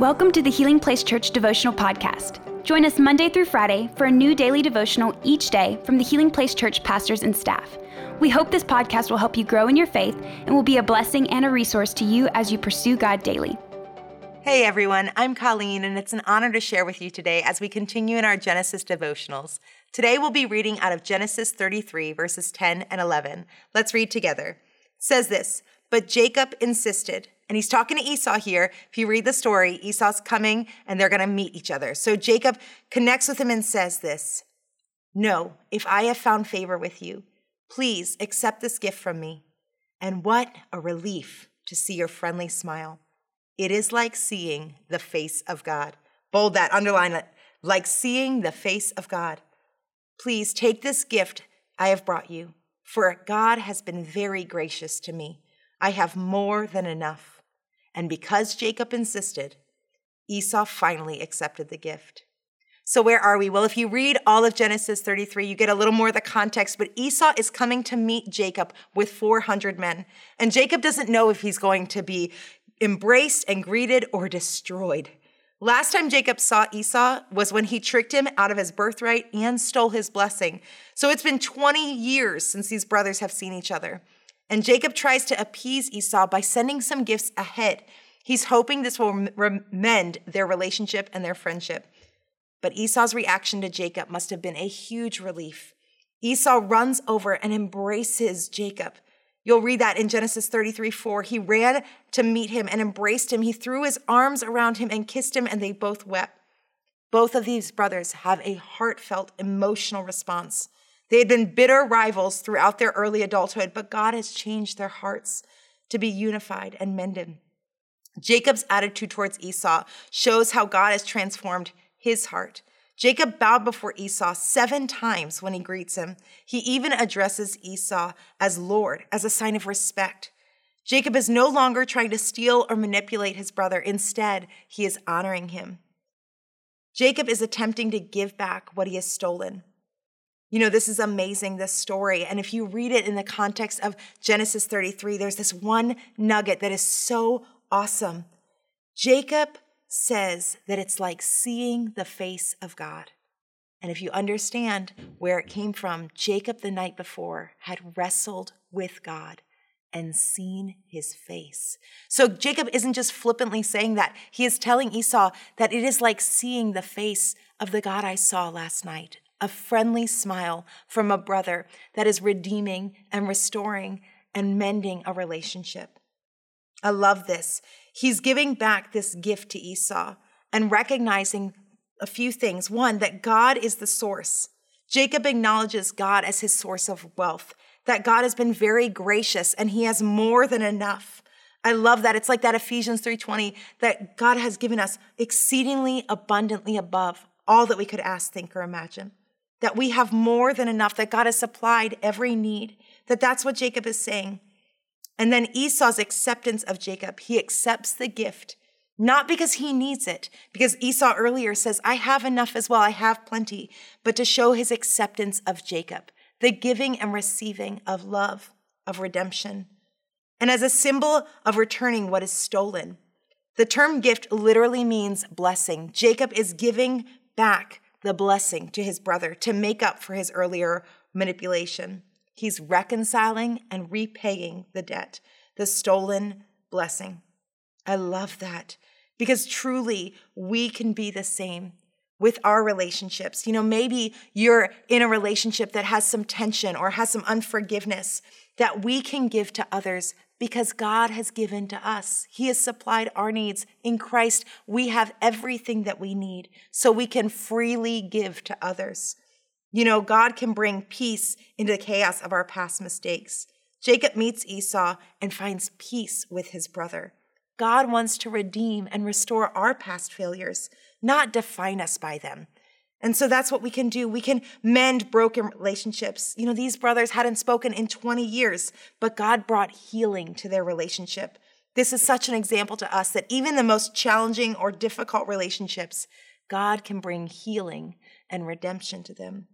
Welcome to the Healing Place Church Devotional Podcast. Join us Monday through Friday for a new daily devotional each day from the Healing Place Church pastors and staff. We hope this podcast will help you grow in your faith and will be a blessing and a resource to you as you pursue God daily. Hey everyone, I'm Colleen, and it's an honor to share with you today as we continue in our Genesis devotionals. Today we'll be reading out of Genesis 33, verses 10 and 11. Let's read together. It says this But Jacob insisted, and he's talking to Esau here. If you read the story, Esau's coming and they're going to meet each other. So Jacob connects with him and says this No, if I have found favor with you, please accept this gift from me. And what a relief to see your friendly smile. It is like seeing the face of God. Bold that, underline it. Like seeing the face of God. Please take this gift I have brought you, for God has been very gracious to me. I have more than enough. And because Jacob insisted, Esau finally accepted the gift. So, where are we? Well, if you read all of Genesis 33, you get a little more of the context. But Esau is coming to meet Jacob with 400 men. And Jacob doesn't know if he's going to be embraced and greeted or destroyed. Last time Jacob saw Esau was when he tricked him out of his birthright and stole his blessing. So it's been 20 years since these brothers have seen each other. And Jacob tries to appease Esau by sending some gifts ahead. He's hoping this will mend their relationship and their friendship. But Esau's reaction to Jacob must have been a huge relief. Esau runs over and embraces Jacob. You'll read that in Genesis 33 4. He ran to meet him and embraced him. He threw his arms around him and kissed him, and they both wept. Both of these brothers have a heartfelt, emotional response. They had been bitter rivals throughout their early adulthood, but God has changed their hearts to be unified and mended. Jacob's attitude towards Esau shows how God has transformed his heart. Jacob bowed before Esau seven times when he greets him. He even addresses Esau as Lord, as a sign of respect. Jacob is no longer trying to steal or manipulate his brother. Instead, he is honoring him. Jacob is attempting to give back what he has stolen. You know, this is amazing, this story. And if you read it in the context of Genesis 33, there's this one nugget that is so awesome. Jacob says that it's like seeing the face of God. And if you understand where it came from, Jacob the night before had wrestled with God and seen his face. So Jacob isn't just flippantly saying that. He is telling Esau that it is like seeing the face of the God I saw last night, a friendly smile from a brother that is redeeming and restoring and mending a relationship. I love this. He's giving back this gift to Esau and recognizing a few things. One, that God is the source. Jacob acknowledges God as his source of wealth, that God has been very gracious and he has more than enough. I love that. It's like that Ephesians 3:20 that God has given us exceedingly abundantly above all that we could ask, think or imagine. That we have more than enough, that God has supplied every need. That that's what Jacob is saying. And then Esau's acceptance of Jacob, he accepts the gift, not because he needs it, because Esau earlier says, I have enough as well, I have plenty, but to show his acceptance of Jacob, the giving and receiving of love, of redemption. And as a symbol of returning what is stolen, the term gift literally means blessing. Jacob is giving back the blessing to his brother to make up for his earlier manipulation. He's reconciling and repaying the debt, the stolen blessing. I love that because truly we can be the same with our relationships. You know, maybe you're in a relationship that has some tension or has some unforgiveness that we can give to others because God has given to us. He has supplied our needs. In Christ, we have everything that we need so we can freely give to others. You know, God can bring peace into the chaos of our past mistakes. Jacob meets Esau and finds peace with his brother. God wants to redeem and restore our past failures, not define us by them. And so that's what we can do. We can mend broken relationships. You know, these brothers hadn't spoken in 20 years, but God brought healing to their relationship. This is such an example to us that even the most challenging or difficult relationships, God can bring healing and redemption to them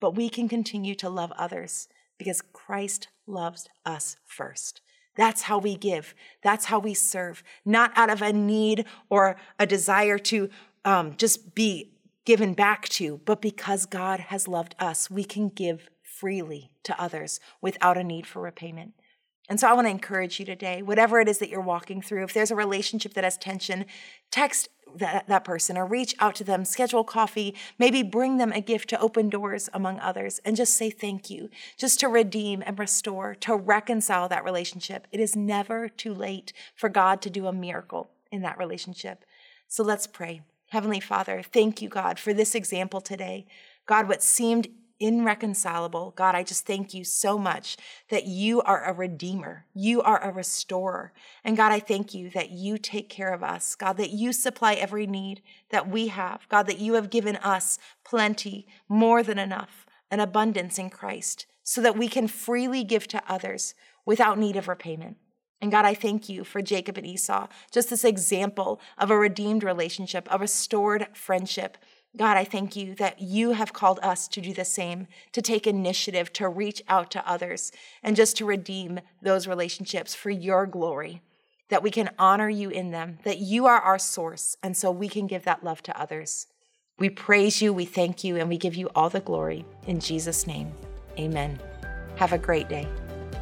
but we can continue to love others because Christ loves us first. That's how we give. That's how we serve, not out of a need or a desire to um, just be given back to, but because God has loved us, we can give freely to others without a need for repayment. And so I want to encourage you today, whatever it is that you're walking through, if there's a relationship that has tension, text that, that person or reach out to them, schedule coffee, maybe bring them a gift to open doors among others, and just say thank you, just to redeem and restore, to reconcile that relationship. It is never too late for God to do a miracle in that relationship. So let's pray. Heavenly Father, thank you, God, for this example today. God, what seemed irreconcilable. God, I just thank you so much that you are a redeemer. You are a restorer. And God, I thank you that you take care of us. God, that you supply every need that we have. God, that you have given us plenty, more than enough, an abundance in Christ, so that we can freely give to others without need of repayment. And God, I thank you for Jacob and Esau, just this example of a redeemed relationship, a restored friendship God, I thank you that you have called us to do the same, to take initiative, to reach out to others, and just to redeem those relationships for your glory, that we can honor you in them, that you are our source, and so we can give that love to others. We praise you, we thank you, and we give you all the glory. In Jesus' name, amen. Have a great day.